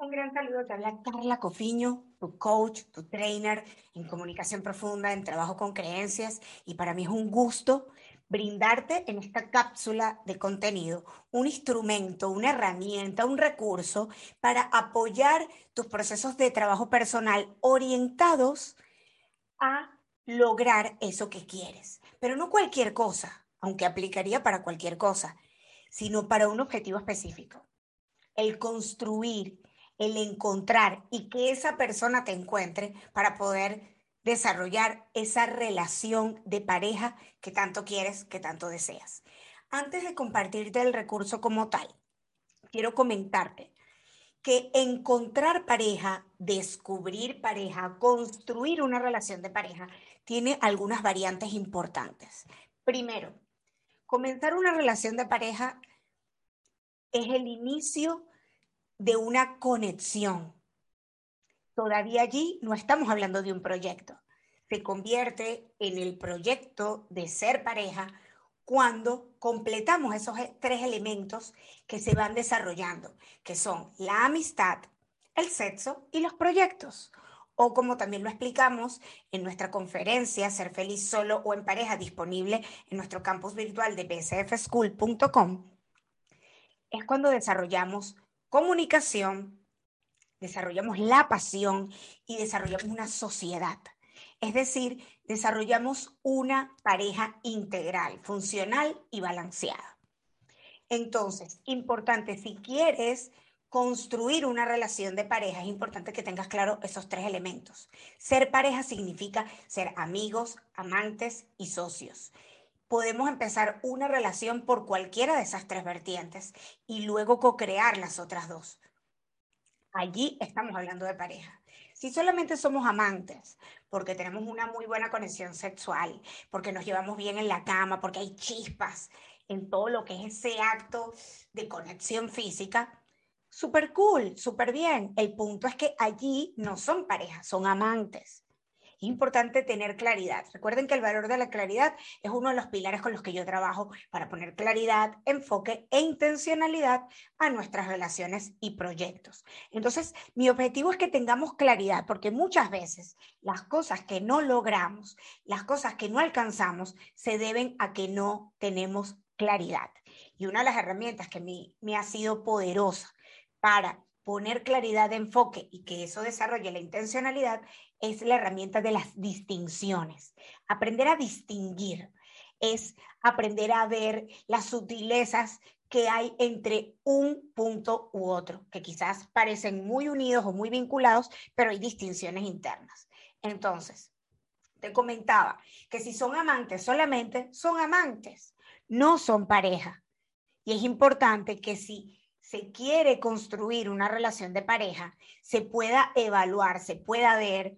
Un gran saludo, te habla Carla Cofiño, tu coach, tu trainer en comunicación profunda, en trabajo con creencias, y para mí es un gusto brindarte en esta cápsula de contenido un instrumento, una herramienta, un recurso para apoyar tus procesos de trabajo personal orientados a lograr eso que quieres. Pero no cualquier cosa, aunque aplicaría para cualquier cosa, sino para un objetivo específico. El construir el encontrar y que esa persona te encuentre para poder desarrollar esa relación de pareja que tanto quieres, que tanto deseas. Antes de compartirte el recurso como tal, quiero comentarte que encontrar pareja, descubrir pareja, construir una relación de pareja, tiene algunas variantes importantes. Primero, comenzar una relación de pareja es el inicio de una conexión. Todavía allí no estamos hablando de un proyecto. Se convierte en el proyecto de ser pareja cuando completamos esos e, tres elementos que se van desarrollando, que son la amistad, el sexo y los proyectos. O como también lo explicamos en nuestra conferencia Ser feliz solo o en pareja disponible en nuestro campus virtual de bcfschool.com, es cuando desarrollamos comunicación, desarrollamos la pasión y desarrollamos una sociedad. Es decir, desarrollamos una pareja integral, funcional y balanceada. Entonces, importante, si quieres construir una relación de pareja, es importante que tengas claro esos tres elementos. Ser pareja significa ser amigos, amantes y socios podemos empezar una relación por cualquiera de esas tres vertientes y luego co-crear las otras dos. Allí estamos hablando de pareja. Si solamente somos amantes, porque tenemos una muy buena conexión sexual, porque nos llevamos bien en la cama, porque hay chispas en todo lo que es ese acto de conexión física, súper cool, súper bien. El punto es que allí no son parejas, son amantes. Es importante tener claridad. Recuerden que el valor de la claridad es uno de los pilares con los que yo trabajo para poner claridad, enfoque e intencionalidad a nuestras relaciones y proyectos. Entonces, mi objetivo es que tengamos claridad, porque muchas veces las cosas que no logramos, las cosas que no alcanzamos, se deben a que no tenemos claridad. Y una de las herramientas que me, me ha sido poderosa para poner claridad de enfoque y que eso desarrolle la intencionalidad es la herramienta de las distinciones. Aprender a distinguir es aprender a ver las sutilezas que hay entre un punto u otro, que quizás parecen muy unidos o muy vinculados, pero hay distinciones internas. Entonces, te comentaba que si son amantes solamente, son amantes, no son pareja. Y es importante que si se quiere construir una relación de pareja, se pueda evaluar, se pueda ver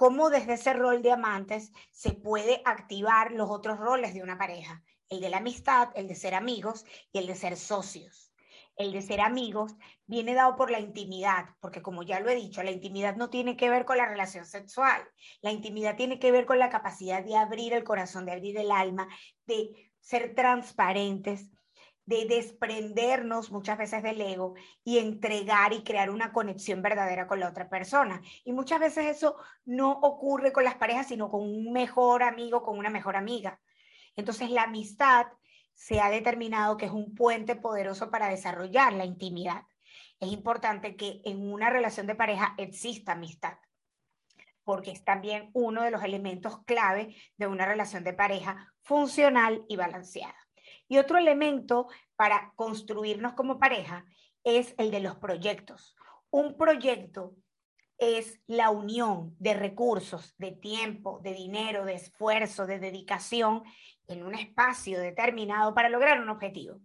cómo desde ese rol de amantes se puede activar los otros roles de una pareja, el de la amistad, el de ser amigos y el de ser socios. El de ser amigos viene dado por la intimidad, porque como ya lo he dicho, la intimidad no tiene que ver con la relación sexual, la intimidad tiene que ver con la capacidad de abrir el corazón, de abrir el alma, de ser transparentes, de desprendernos muchas veces del ego y entregar y crear una conexión verdadera con la otra persona. Y muchas veces eso no ocurre con las parejas, sino con un mejor amigo, con una mejor amiga. Entonces la amistad se ha determinado que es un puente poderoso para desarrollar la intimidad. Es importante que en una relación de pareja exista amistad, porque es también uno de los elementos clave de una relación de pareja funcional y balanceada. Y otro elemento para construirnos como pareja es el de los proyectos. Un proyecto es la unión de recursos, de tiempo, de dinero, de esfuerzo, de dedicación en un espacio determinado para lograr un objetivo.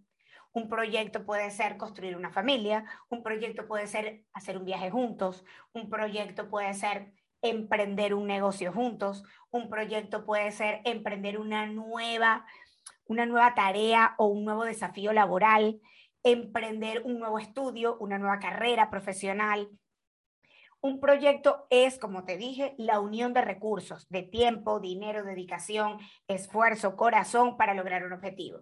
Un proyecto puede ser construir una familia, un proyecto puede ser hacer un viaje juntos, un proyecto puede ser emprender un negocio juntos, un proyecto puede ser emprender una nueva una nueva tarea o un nuevo desafío laboral, emprender un nuevo estudio, una nueva carrera profesional. Un proyecto es, como te dije, la unión de recursos, de tiempo, dinero, dedicación, esfuerzo, corazón para lograr un objetivo.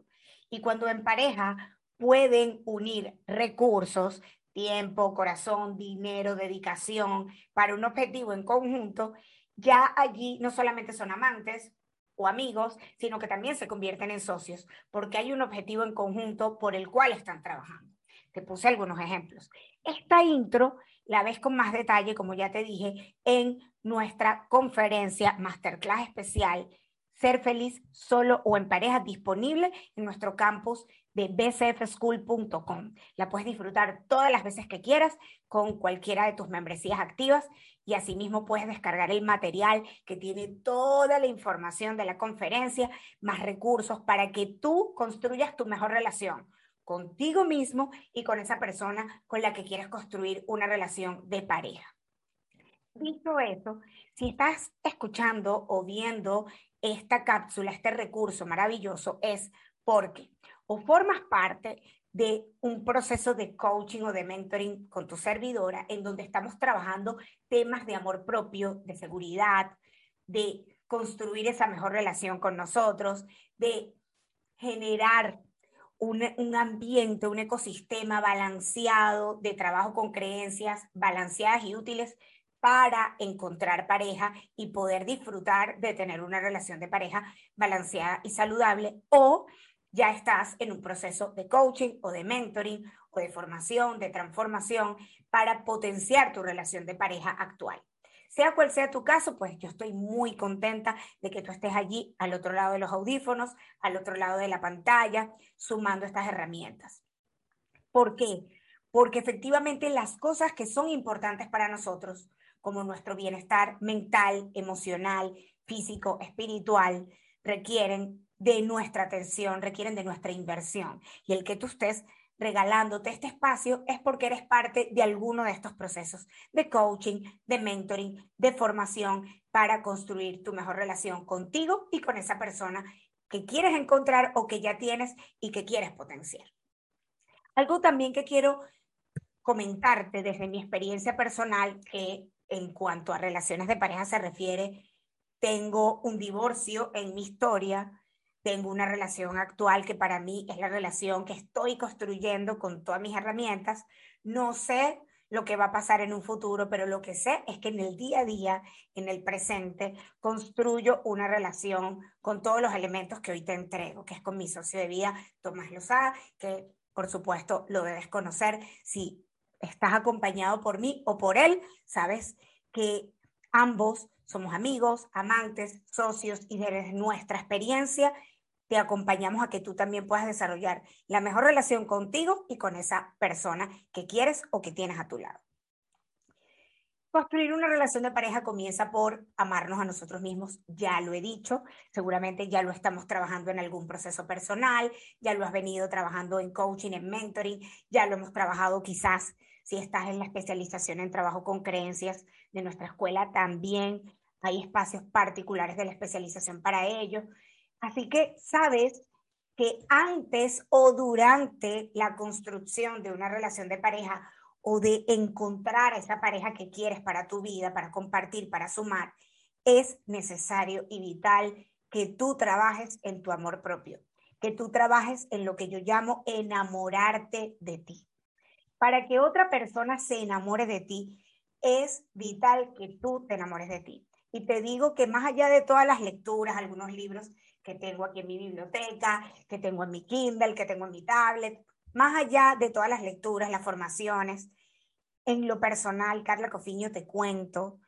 Y cuando en pareja pueden unir recursos, tiempo, corazón, dinero, dedicación para un objetivo en conjunto, ya allí no solamente son amantes o amigos, sino que también se convierten en socios, porque hay un objetivo en conjunto por el cual están trabajando. Te puse algunos ejemplos. Esta intro la ves con más detalle, como ya te dije, en nuestra conferencia Masterclass especial Ser feliz solo o en pareja disponible en nuestro campus de bcfschool.com. La puedes disfrutar todas las veces que quieras con cualquiera de tus membresías activas y asimismo puedes descargar el material que tiene toda la información de la conferencia, más recursos para que tú construyas tu mejor relación contigo mismo y con esa persona con la que quieres construir una relación de pareja. Dicho eso, si estás escuchando o viendo esta cápsula, este recurso maravilloso, es porque o formas parte de un proceso de coaching o de mentoring con tu servidora en donde estamos trabajando temas de amor propio, de seguridad, de construir esa mejor relación con nosotros, de generar un, ambiente, un ecosistema balanceado de trabajo con creencias balanceadas y útiles para encontrar pareja y poder disfrutar de tener una relación de pareja balanceada y saludable o ya estás en un proceso de coaching o de mentoring o de formación, de transformación para potenciar tu relación de pareja actual. Sea cual sea tu caso, pues yo estoy muy contenta de que tú estés allí al otro lado de los audífonos, al otro lado de la pantalla, sumando estas herramientas. ¿Por qué? Porque efectivamente las cosas que son importantes para nosotros, como nuestro bienestar mental, emocional, físico, espiritual, requieren de nuestra atención, requieren de nuestra inversión. Y el que tú estés regalándote este espacio es porque eres parte de alguno de estos procesos de coaching, de mentoring, de formación para construir tu mejor relación contigo y con esa persona que quieres encontrar o que ya tienes y que quieres potenciar. Algo también que quiero comentarte desde mi experiencia personal, que en cuanto a relaciones de pareja se refiere, tengo un divorcio en mi historia, tengo una relación actual que para mí es la relación que estoy construyendo con todas mis herramientas. No sé lo que va a pasar en un futuro, pero lo que sé es que en el día a día, en el presente, construyo una relación con todos los elementos que hoy te entrego, que es con mi socio de vida, Tomás Lozada, que por supuesto lo debes conocer si estás acompañado por mí o por él, sabes que ambos somos amigos, amantes, socios y desde nuestra experiencia te acompañamos a que tú también puedas desarrollar la mejor relación contigo y con esa persona que quieres o que tienes a tu lado. Construir una relación de pareja comienza por amarnos a nosotros mismos, ya lo he dicho, seguramente ya lo estamos trabajando en algún proceso personal, ya lo has venido trabajando en coaching, en mentoring, ya lo hemos trabajado quizás si estás en la especialización en trabajo con creencias de nuestra escuela, también hay espacios particulares de la especialización para ello. Así que sabes que antes o durante la construcción de una relación de pareja o de encontrar a esa pareja que quieres para tu vida, para compartir, para sumar, es necesario y vital que tú trabajes en tu amor propio, que tú trabajes en lo que yo llamo enamorarte de ti. Para que otra persona se enamore de ti, es vital que tú te enamores de ti. Y te digo que más allá de todas las lecturas, algunos libros que tengo aquí en mi biblioteca, que tengo en mi Kindle, que tengo en mi tablet, más allá de todas las lecturas, las formaciones, en lo personal, Carla Cofiño, te cuento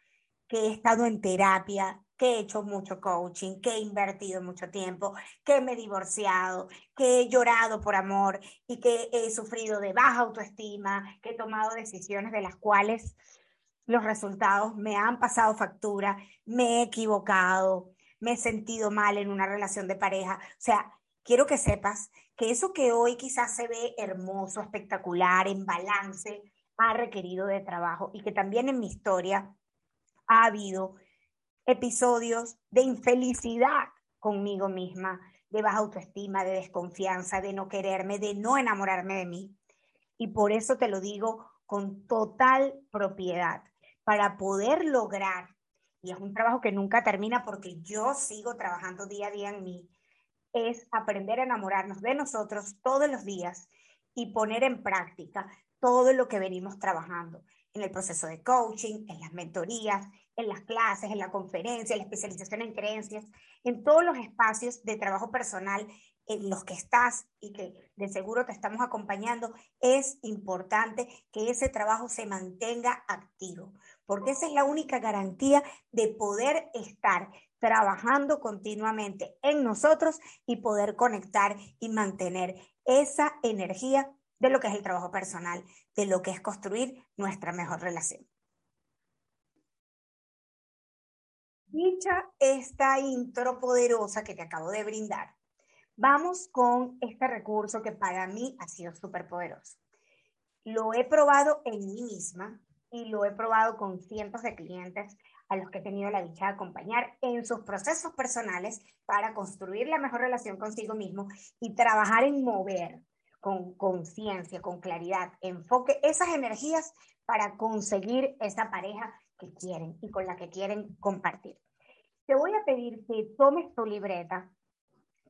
que he estado en terapia, que he hecho mucho coaching, que he invertido mucho tiempo, que me he divorciado, que he llorado por amor y que he sufrido de baja autoestima, que he tomado decisiones de las cuales los resultados me han pasado factura, me he equivocado, me he sentido mal en una relación de pareja. O sea, quiero que sepas que eso que hoy quizás se ve hermoso, espectacular, en balance, ha requerido de trabajo y que también en mi historia ha habido episodios de infelicidad conmigo misma, de baja autoestima, de desconfianza, de no quererme, de no enamorarme de mí. Y por eso te lo digo con total propiedad, para poder lograr y es un trabajo que nunca termina porque yo sigo trabajando día a día en mí, es aprender a enamorarnos de nosotros todos los días y poner en práctica todo lo que venimos trabajando en el proceso de coaching, en las mentorías, en las clases, en la conferencia, en la especialización en creencias, en todos los espacios de trabajo personal en los que estás y que de seguro te estamos acompañando, es importante que ese trabajo se mantenga activo, porque esa es la única garantía de poder estar trabajando continuamente en nosotros y poder conectar y mantener esa energía de lo que es el trabajo personal, de lo que es construir nuestra mejor relación. Dicha esta intro poderosa que te acabo de brindar, vamos con este recurso que para mí ha sido súper poderoso. Lo he probado en mí misma y lo he probado con cientos de clientes a los que he tenido la dicha de acompañar en sus procesos personales para construir la mejor relación consigo mismo y trabajar en mover con conciencia, con claridad, enfoque esas energías para conseguir esa pareja que quieren y con la que quieren compartir. Te voy a pedir que tomes tu libreta,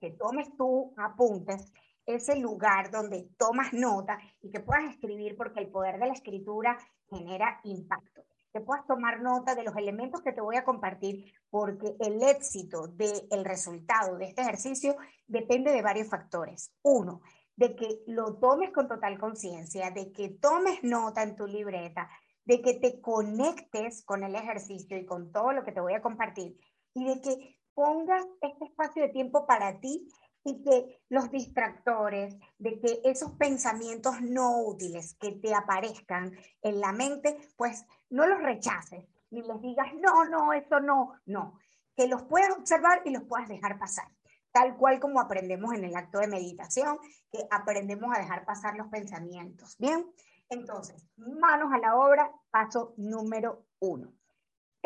que tomes tus apuntes, ese lugar donde tomas nota y que puedas escribir porque el poder de la escritura genera impacto. Que puedas tomar nota de los elementos que te voy a compartir porque el éxito del resultado de este ejercicio depende de varios factores. Uno, de que lo tomes con total conciencia, de que tomes nota en tu libreta, de que te conectes con el ejercicio y con todo lo que te voy a compartir y de que pongas este espacio de tiempo para ti y que los distractores, de que esos pensamientos no útiles que te aparezcan en la mente, pues no los rechaces, ni les digas, no, no, eso no, no, que los puedas observar y los puedas dejar pasar tal cual como aprendemos en el acto de meditación, que aprendemos a dejar pasar los pensamientos. Bien, entonces, manos a la obra, paso número uno.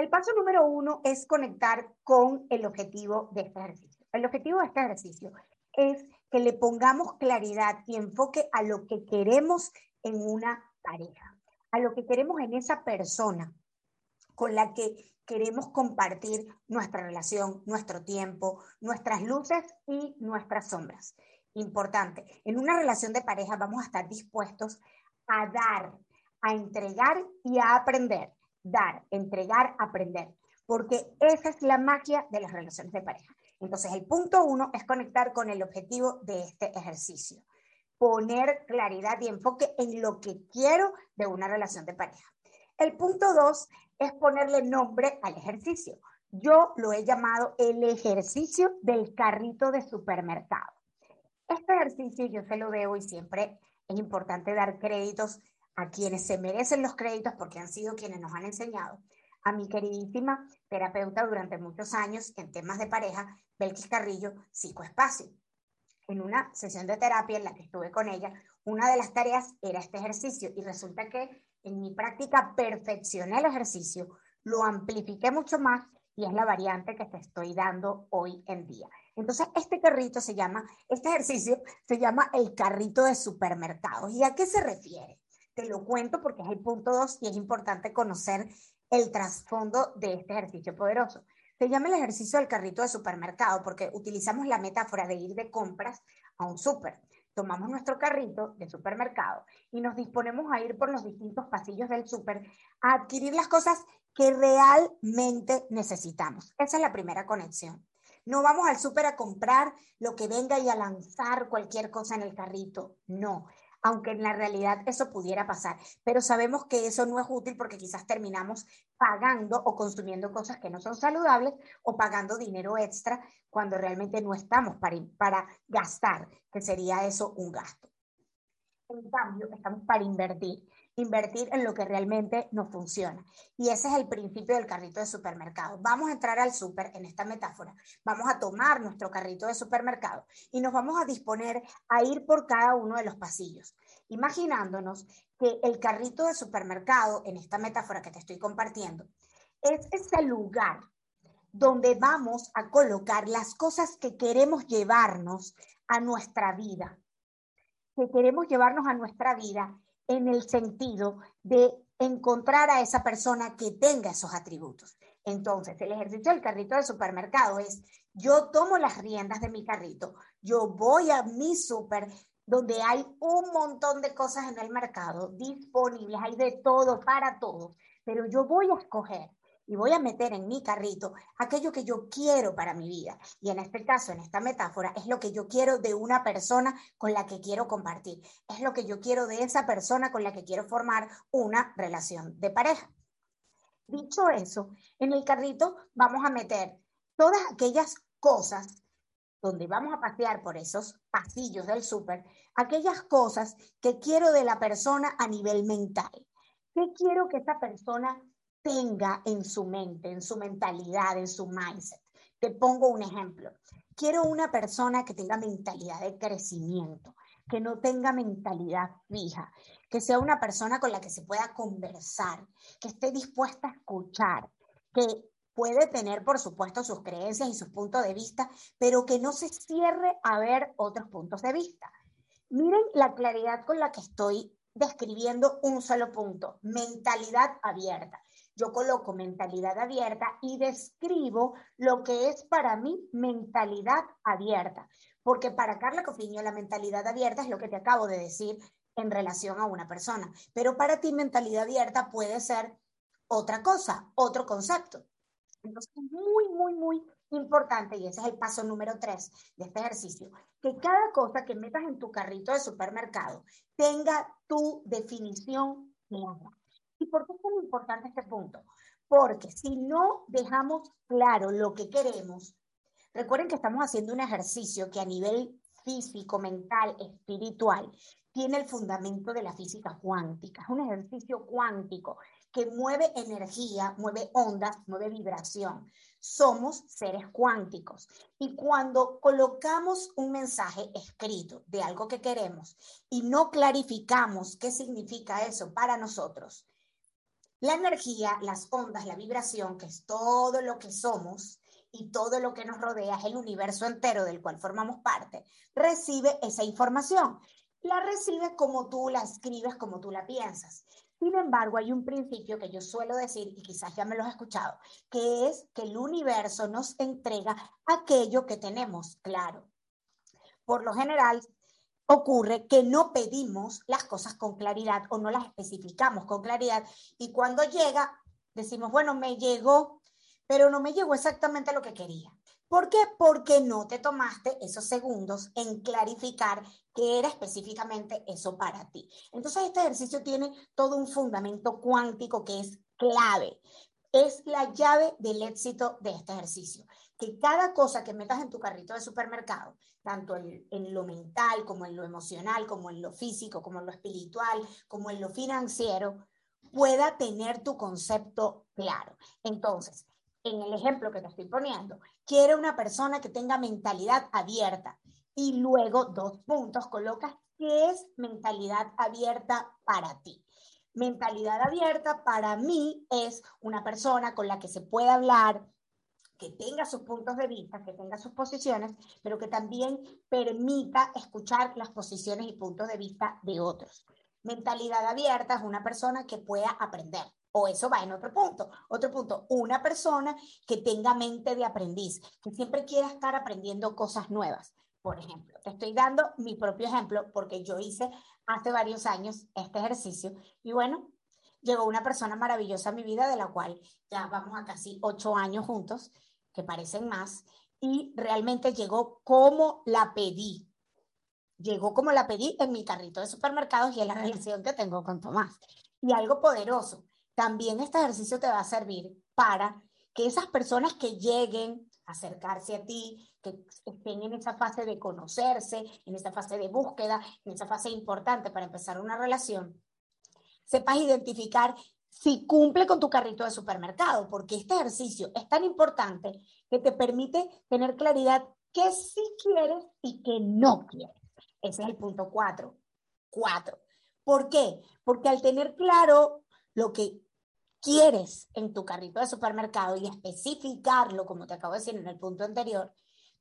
El paso número uno es conectar con el objetivo de este ejercicio. El objetivo de este ejercicio es que le pongamos claridad y enfoque a lo que queremos en una pareja, a lo que queremos en esa persona con la que queremos compartir nuestra relación, nuestro tiempo, nuestras luces y nuestras sombras. Importante, en una relación de pareja vamos a estar dispuestos a dar, a entregar y a aprender. Dar, entregar, aprender. Porque esa es la magia de las relaciones de pareja. Entonces, el punto uno es conectar con el objetivo de este ejercicio. Poner claridad y enfoque en lo que quiero de una relación de pareja. El punto dos es ponerle nombre al ejercicio. Yo lo he llamado el ejercicio del carrito de supermercado. Este ejercicio yo se lo debo y siempre es importante dar créditos a quienes se merecen los créditos porque han sido quienes nos han enseñado. A mi queridísima terapeuta durante muchos años en temas de pareja, Belkis Carrillo, Psicoespacio. En una sesión de terapia en la que estuve con ella, una de las tareas era este ejercicio y resulta que en mi práctica perfeccioné el ejercicio, lo amplifiqué mucho más y es la variante que te estoy dando hoy en día. Entonces, este carrito se llama, este ejercicio se llama el carrito de supermercados. ¿Y a qué se refiere? Lo cuento porque es el punto dos y es importante conocer el trasfondo de este ejercicio poderoso. Se llama el ejercicio del carrito de supermercado porque utilizamos la metáfora de ir de compras a un súper tomamos nuestro carrito de supermercado y nos disponemos a ir por los distintos pasillos del súper a adquirir las cosas que realmente necesitamos. Esa es la primera conexión. No vamos al súper a comprar lo que venga y a lanzar cualquier cosa en el carrito. No, aunque en la realidad eso pudiera pasar. Pero sabemos que eso no es útil porque quizás terminamos pagando o consumiendo cosas que no son saludables o pagando dinero extra cuando realmente no estamos para, para gastar, que sería eso un gasto. En cambio, estamos para invertir invertir en lo que realmente nos funciona. Y ese es el principio del carrito de supermercado. Vamos a entrar al súper en esta metáfora, vamos a tomar nuestro carrito de supermercado y nos vamos a disponer a ir por cada uno de los pasillos, imaginándonos que el carrito de supermercado, en esta metáfora que te estoy compartiendo, es ese lugar donde vamos a colocar las cosas que queremos llevarnos a nuestra vida, que queremos llevarnos a nuestra vida en el sentido de encontrar a esa persona que tenga esos atributos. Entonces, el ejercicio del carrito del supermercado es, yo tomo las riendas de mi carrito, yo voy a mi súper, donde hay un montón de cosas en el mercado disponibles, hay de todo para todos, pero yo voy a escoger y voy a meter en mi carrito aquello que yo quiero para mi vida. Y en este caso, en esta metáfora, es lo que yo quiero de una persona con la que quiero compartir. Es lo que yo quiero de esa persona con la que quiero formar una relación de pareja. Dicho eso, en el carrito vamos a meter todas aquellas cosas donde vamos a pasear por esos pasillos del súper, aquellas cosas que quiero de la persona a nivel mental. ¿Qué quiero que esa persona tenga en su mente, en su mentalidad, en su mindset. Te pongo un ejemplo. Quiero una persona que tenga mentalidad de crecimiento, que no tenga mentalidad fija, que sea una persona con la que se pueda conversar, que esté dispuesta a escuchar, que puede tener, por supuesto, sus creencias y sus puntos de vista, pero que no se cierre a ver otros puntos de vista. Miren la claridad con la que estoy describiendo un solo punto, mentalidad abierta yo coloco mentalidad abierta y describo lo que es para mí mentalidad abierta. Porque para Carla Cofiño la mentalidad abierta es lo que te acabo de decir en relación a una persona. Pero para ti mentalidad abierta puede ser otra cosa, otro concepto. Entonces es muy, muy, muy importante, y ese es el paso número tres de este ejercicio, que cada cosa que metas en tu carrito de supermercado tenga tu definición clara. ¿Y por qué es tan importante este punto? Porque si no dejamos claro lo que queremos, recuerden que estamos haciendo un ejercicio que a nivel físico, mental, espiritual, tiene el fundamento de la física cuántica. Es un ejercicio cuántico que mueve energía, mueve ondas, mueve vibración. Somos seres cuánticos. Y cuando colocamos un mensaje escrito de algo que queremos y no clarificamos qué significa eso para nosotros, la energía, las ondas, la vibración, que es todo lo que somos y todo lo que nos rodea, es el universo entero del cual formamos parte, recibe esa información. La recibe como tú la escribes, como tú la piensas. Sin embargo, hay un principio que yo suelo decir, y quizás ya me lo has escuchado, que es que el universo nos entrega aquello que tenemos claro. Por lo general, ocurre que no pedimos las cosas con claridad o no las especificamos con claridad y cuando llega decimos, bueno, me llegó, pero no me llegó exactamente lo que quería. ¿Por qué? Porque no te tomaste esos segundos en clarificar qué era específicamente eso para ti. Entonces este ejercicio tiene todo un fundamento cuántico que es clave. Es la llave del éxito de este ejercicio que cada cosa que metas en tu carrito de supermercado, tanto en, lo mental como en lo emocional, como en lo físico, como en lo espiritual, como en lo financiero, pueda tener tu concepto claro. Entonces, en el ejemplo que te estoy poniendo, quiero una persona que tenga mentalidad abierta y luego dos puntos colocas qué es mentalidad abierta para ti. Mentalidad abierta para mí es una persona con la que se puede hablar, que tenga sus puntos de vista, que tenga sus posiciones, pero que también permita escuchar las posiciones y puntos de vista de otros. Mentalidad abierta es una persona que pueda aprender. O eso va en otro punto. Otro punto, una persona que tenga mente de aprendiz, que siempre quiera estar aprendiendo cosas nuevas. Por ejemplo, te estoy dando mi propio ejemplo porque yo hice hace varios años este ejercicio y bueno, llegó una persona maravillosa a mi vida de la cual ya vamos a casi ocho años juntos que parecen más, y realmente llegó como la pedí. Llegó como la pedí en mi carrito de supermercados y en la relación que tengo con Tomás. Y algo poderoso, también este ejercicio te va a servir para que esas personas que lleguen acercarse a ti, que estén en esa fase de conocerse, en esa fase de búsqueda, en esa fase importante para empezar una relación, sepas identificar si cumple con tu carrito de supermercado, porque este ejercicio es tan importante que te permite tener claridad que sí quieres y que no quieres. Ese es el punto cuatro. Cuatro. ¿Por qué? Porque al tener claro lo que quieres en tu carrito de supermercado y especificarlo, como te acabo de decir en el punto anterior,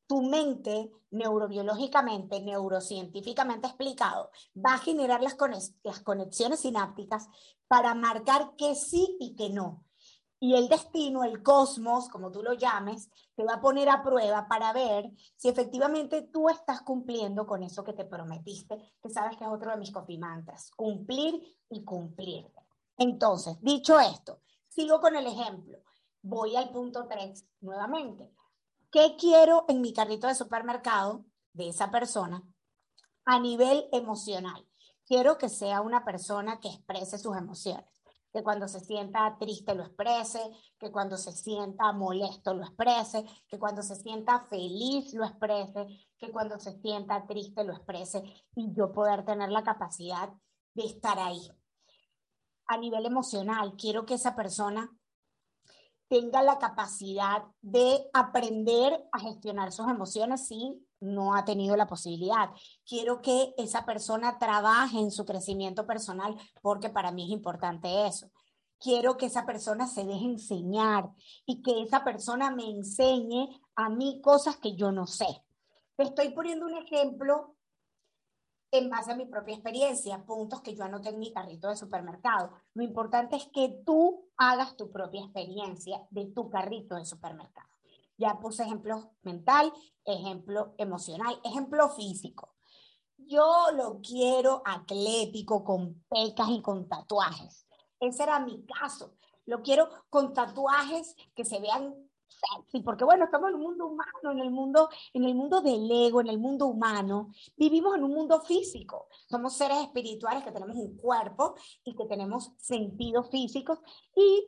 tu mente neurobiológicamente, neurocientíficamente explicado, va a generar las, conexiones sinápticas para marcar que sí y que no. Y el destino, el cosmos, como tú lo llames, te va a poner a prueba para ver si efectivamente tú estás cumpliendo con eso que te prometiste, que sabes que es otro de mis copimantas, cumplir y cumplir. Entonces, dicho esto, sigo con el ejemplo. Voy al punto 3 nuevamente. ¿Qué quiero en mi carrito de supermercado de esa persona a nivel emocional? Quiero que sea una persona que exprese sus emociones que cuando se sienta triste lo exprese, que cuando se sienta molesto lo exprese, que cuando se sienta feliz lo exprese, que cuando se sienta triste lo exprese y yo poder tener la capacidad de estar ahí. A nivel emocional, quiero que esa persona tenga la capacidad de aprender a gestionar sus emociones si no ha tenido la posibilidad. Quiero que esa persona trabaje en su crecimiento personal porque para mí es importante eso. Quiero que esa persona se deje enseñar y que esa persona me enseñe a mí cosas que yo no sé. Te estoy poniendo un ejemplo en base a mi propia experiencia, puntos que yo anoté en mi carrito de supermercado. Lo importante es que tú hagas tu propia experiencia de tu carrito de supermercado. Ya puse ejemplo mental, ejemplo emocional, ejemplo físico. Yo lo quiero atlético, con pecas y con tatuajes. Ese era mi caso. Lo quiero con tatuajes que se vean sexy, porque bueno, estamos en un mundo humano, en el mundo, en el mundo del ego, en el mundo humano, vivimos en un mundo físico. Somos seres espirituales que tenemos un cuerpo y que tenemos sentidos físicos y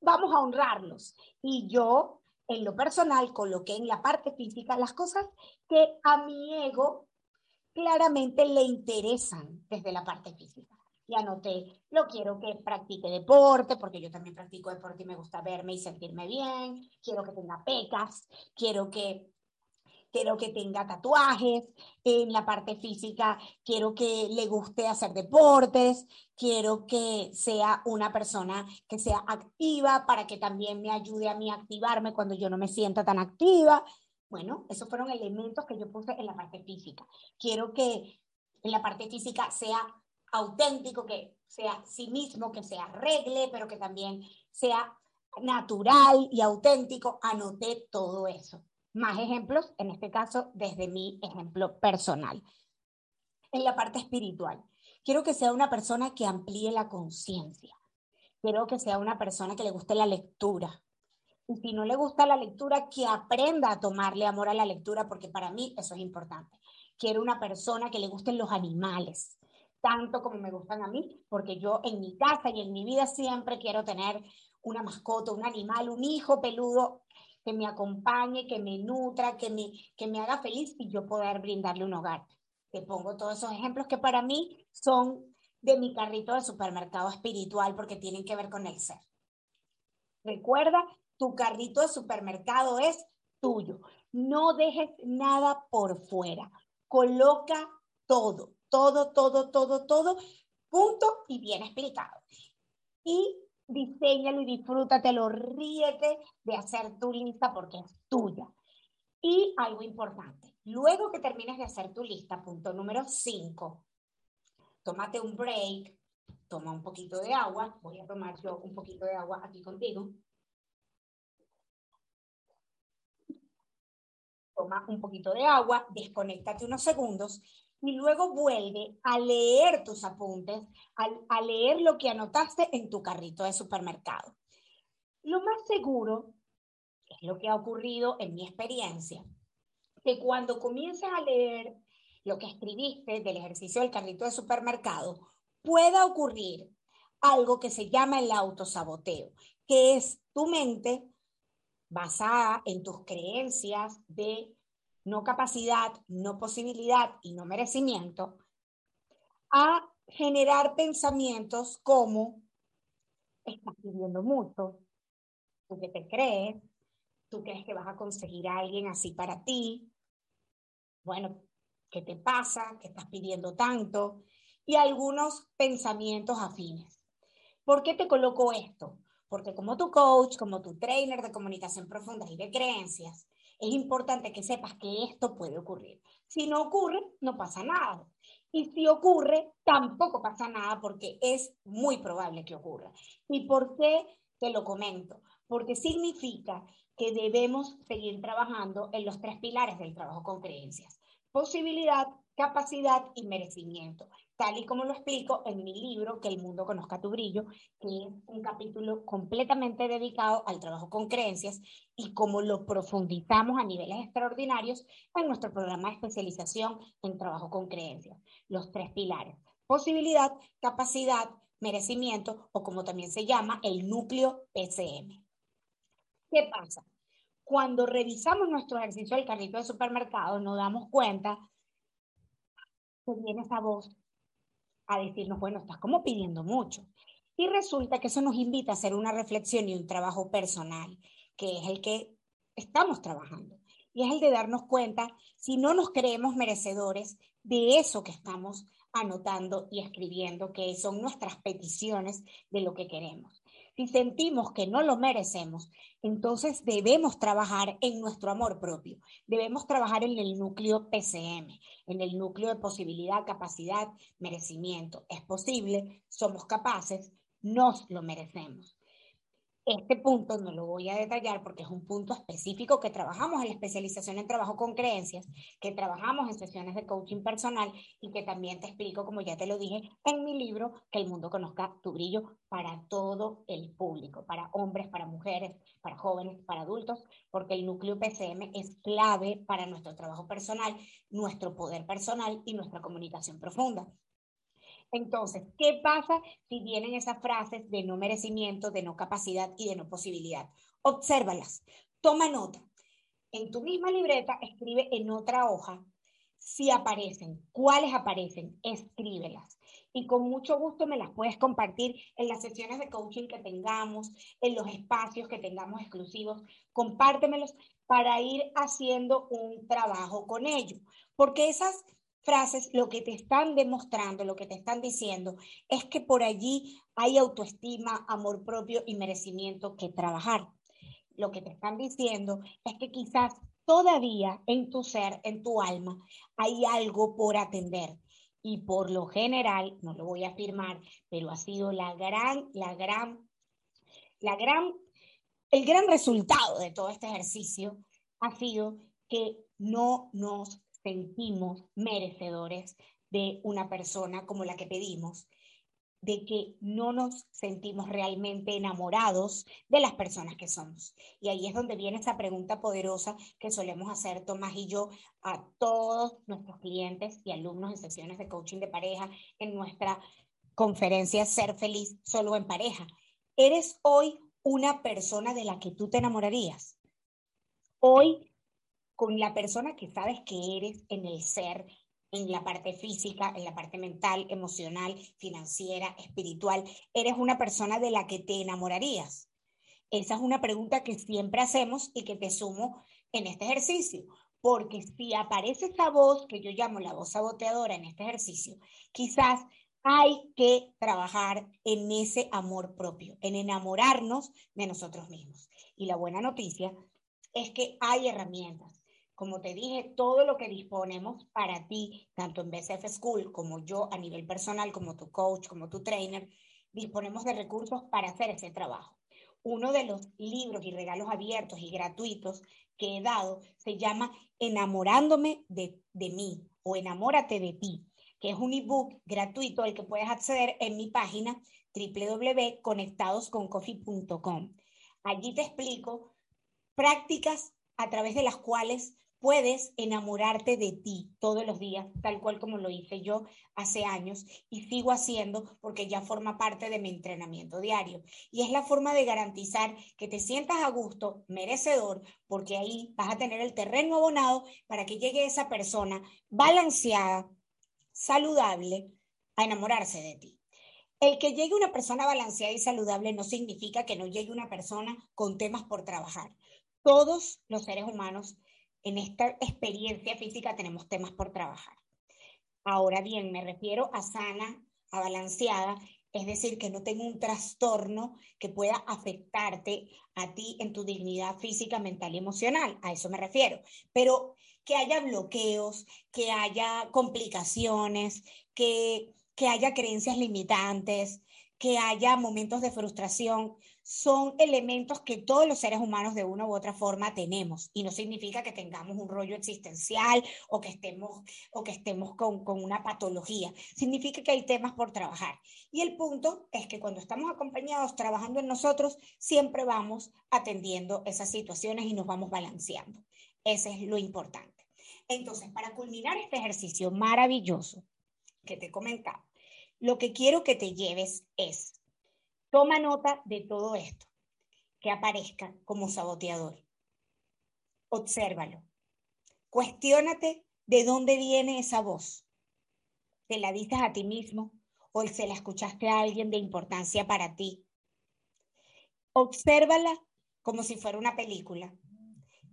vamos a honrarlos. Y yo, en lo personal, coloqué en la parte física las cosas que a mi ego claramente le interesan desde la parte física y anoté, lo quiero que practique deporte, porque yo también practico deporte y me gusta verme y sentirme bien, quiero que tenga pecas, quiero que quiero que tenga tatuajes, en la parte física quiero que le guste hacer deportes, quiero que sea una persona que sea activa para que también me ayude a mí a activarme cuando yo no me sienta tan activa. Bueno, esos fueron elementos que yo puse en la parte física. Quiero que en la parte física sea auténtico, que sea sí mismo, que se arregle, pero que también sea natural y auténtico. Anoté todo eso. Más ejemplos, en este caso, desde mi ejemplo personal. En la parte espiritual, quiero que sea una persona que amplíe la conciencia. Quiero que sea una persona que le guste la lectura. Y si no le gusta la lectura, que aprenda a tomarle amor a la lectura, porque para mí eso es importante. Quiero una persona que le gusten los animales, tanto como me gustan a mí, porque yo en mi casa y en mi vida siempre quiero tener una mascota, un animal, un hijo peludo que me acompañe, que me nutra, que me, que me haga feliz y yo poder brindarle un hogar. Te pongo todos esos ejemplos que para mí son de mi carrito de supermercado espiritual porque tienen que ver con el ser. Recuerda, tu carrito de supermercado es tuyo. No dejes nada por fuera. Coloca todo todo, todo, todo, todo, punto y bien explicado. Y diseñalo y disfrútatelo, ríete de hacer tu lista porque es tuya. Y algo importante, luego que termines de hacer tu lista, punto número 5, tómate un break, toma un poquito de agua, voy a tomar yo un poquito de agua aquí contigo. Toma un poquito de agua, desconéctate unos segundos y luego vuelve a leer tus apuntes, a, leer lo que anotaste en tu carrito de supermercado. Lo más seguro, es lo que ha ocurrido en mi experiencia, que cuando comiences a leer lo que escribiste del ejercicio del carrito de supermercado, pueda ocurrir algo que se llama el autosaboteo, que es tu mente basada en tus creencias de no capacidad, no posibilidad y no merecimiento, a generar pensamientos como, estás pidiendo mucho, tú que te crees, tú crees que vas a conseguir a alguien así para ti, bueno, ¿qué te pasa? ¿Qué estás pidiendo tanto? Y algunos pensamientos afines. ¿Por qué te coloco esto? Porque como tu coach, como tu trainer de comunicación profunda y de creencias, es importante que sepas que esto puede ocurrir. Si no ocurre, no pasa nada. Y si ocurre, tampoco pasa nada porque es muy probable que ocurra. ¿Y por qué te lo comento, porque significa que debemos seguir trabajando en los tres pilares del trabajo con creencias. Posibilidad, capacidad y merecimiento, tal y como lo explico en mi libro Que el mundo conozca tu brillo, que es un capítulo completamente dedicado al trabajo con creencias y cómo lo profundizamos a niveles extraordinarios en nuestro programa de especialización en trabajo con creencias. Los tres pilares, posibilidad, capacidad, merecimiento o como también se llama el núcleo PCM. ¿Qué pasa? Cuando revisamos nuestro ejercicio del carrito de supermercado, nos damos cuenta que viene esa voz a decirnos, bueno, estás como pidiendo mucho. Y resulta que eso nos invita a hacer una reflexión y un trabajo personal, que es el que estamos trabajando. Y es el de darnos cuenta si no nos creemos merecedores de eso que estamos anotando y escribiendo, que son nuestras peticiones de lo que queremos. Si sentimos que no lo merecemos, entonces debemos trabajar en nuestro amor propio. Debemos trabajar en el núcleo PCM, en el núcleo de posibilidad, capacidad, merecimiento. Es posible, somos capaces, nos lo merecemos. Este punto no lo voy a detallar porque es un punto específico que trabajamos en la especialización en trabajo con creencias, que trabajamos en sesiones de coaching personal y que también te explico, como ya te lo dije, en mi libro, que el mundo conozca tu brillo para todo el público, para hombres, para mujeres, para jóvenes, para adultos, porque el núcleo PCM es clave para nuestro trabajo personal, nuestro poder personal y nuestra comunicación profunda. Entonces, ¿qué pasa si vienen esas frases de no merecimiento, de no capacidad y de no posibilidad? Obsérvalas, toma nota. En tu misma libreta, escribe en otra hoja si aparecen, cuáles aparecen, escríbelas. Y con mucho gusto me las puedes compartir en las sesiones de coaching que tengamos, en los espacios que tengamos exclusivos. Compártemelos para ir haciendo un trabajo con ello. Porque esas frases lo que te están demostrando, lo que te están diciendo, es que por allí hay autoestima, amor propio y merecimiento que trabajar. Lo que te están diciendo es que quizás todavía en tu ser, en tu alma, hay algo por atender. Y por lo general, no lo voy a afirmar, pero ha sido la gran, la gran, la gran, el gran resultado de todo este ejercicio ha sido que no nos sentimos merecedores de una persona como la que pedimos, de que no nos sentimos realmente enamorados de las personas que somos. Y ahí es donde viene esa pregunta poderosa que solemos hacer Tomás y yo a todos nuestros clientes y alumnos en sesiones de coaching de pareja, en nuestra conferencia Ser feliz solo en pareja. ¿Eres hoy una persona de la que tú te enamorarías? Hoy con la persona que sabes que eres en el ser, en la parte física, en la parte mental, emocional, financiera, espiritual, eres una persona de la que te enamorarías. Esa es una pregunta que siempre hacemos y que te sumo en este ejercicio, porque si aparece esa voz que yo llamo la voz saboteadora en este ejercicio, quizás hay que trabajar en ese amor propio, en enamorarnos de nosotros mismos. Y la buena noticia es que hay herramientas como te dije, todo lo que disponemos para ti, tanto en BCF School como yo a nivel personal, como tu coach, como tu trainer, disponemos de recursos para hacer ese trabajo. Uno de los libros y regalos abiertos y gratuitos que he dado se llama Enamorándome de, de mí o Enamórate de ti, que es un ebook gratuito al que puedes acceder en mi página www.conectadosconcoffee.com. Allí te explico prácticas a través de las cuales puedes enamorarte de ti todos los días, tal cual como lo hice yo hace años y sigo haciendo porque ya forma parte de mi entrenamiento diario. Y es la forma de garantizar que te sientas a gusto, merecedor, porque ahí vas a tener el terreno abonado para que llegue esa persona balanceada, saludable, a enamorarse de ti. El que llegue una persona balanceada y saludable no significa que no llegue una persona con temas por trabajar. Todos los seres humanos en esta experiencia física tenemos temas por trabajar. Ahora bien, me refiero a sana, a balanceada, es decir, que no tenga un trastorno que pueda afectarte a ti en tu dignidad física, mental y emocional. A eso me refiero. Pero que haya bloqueos, que haya complicaciones, que, que haya creencias limitantes, que haya momentos de frustración, son elementos que todos los seres humanos de una u otra forma tenemos y no significa que tengamos un rollo existencial o que estemos, o que estemos con, con una patología. Significa que hay temas por trabajar. Y el punto es que cuando estamos acompañados trabajando en nosotros, siempre vamos atendiendo esas situaciones y nos vamos balanceando. Ese es lo importante. Entonces, para culminar este ejercicio maravilloso que te he comentado, lo que quiero que te lleves es Toma nota de todo esto que aparezca como saboteador. Obsérvalo. Cuestiónate de dónde viene esa voz. ¿Te la dices a ti mismo o se la escuchaste a alguien de importancia para ti? Obsérvala como si fuera una película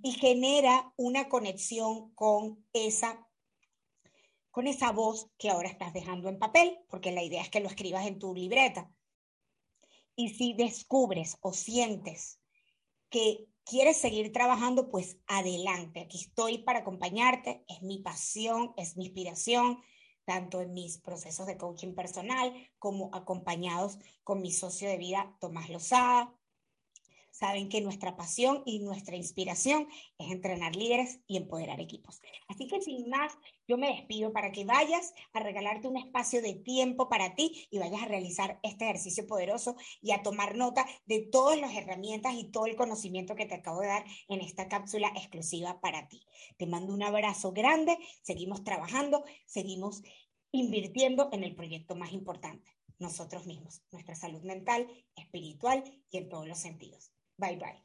y genera una conexión con esa con esa voz que ahora estás dejando en papel, porque la idea es que lo escribas en tu libreta. Y si descubres o sientes que quieres seguir trabajando, pues adelante. Aquí estoy para acompañarte. Es mi pasión, es mi inspiración, tanto en mis procesos de coaching personal como acompañados con mi socio de vida, Tomás Lozada, saben que nuestra pasión y nuestra inspiración es entrenar líderes y empoderar equipos. Así que sin más, yo me despido para que vayas a regalarte un espacio de tiempo para ti y vayas a realizar este ejercicio poderoso y a tomar nota de todas las herramientas y todo el conocimiento que te acabo de dar en esta cápsula exclusiva para ti. Te mando un abrazo grande, seguimos trabajando, seguimos invirtiendo en el proyecto más importante, nosotros mismos, nuestra salud mental, espiritual y en todos los sentidos. Bye bye.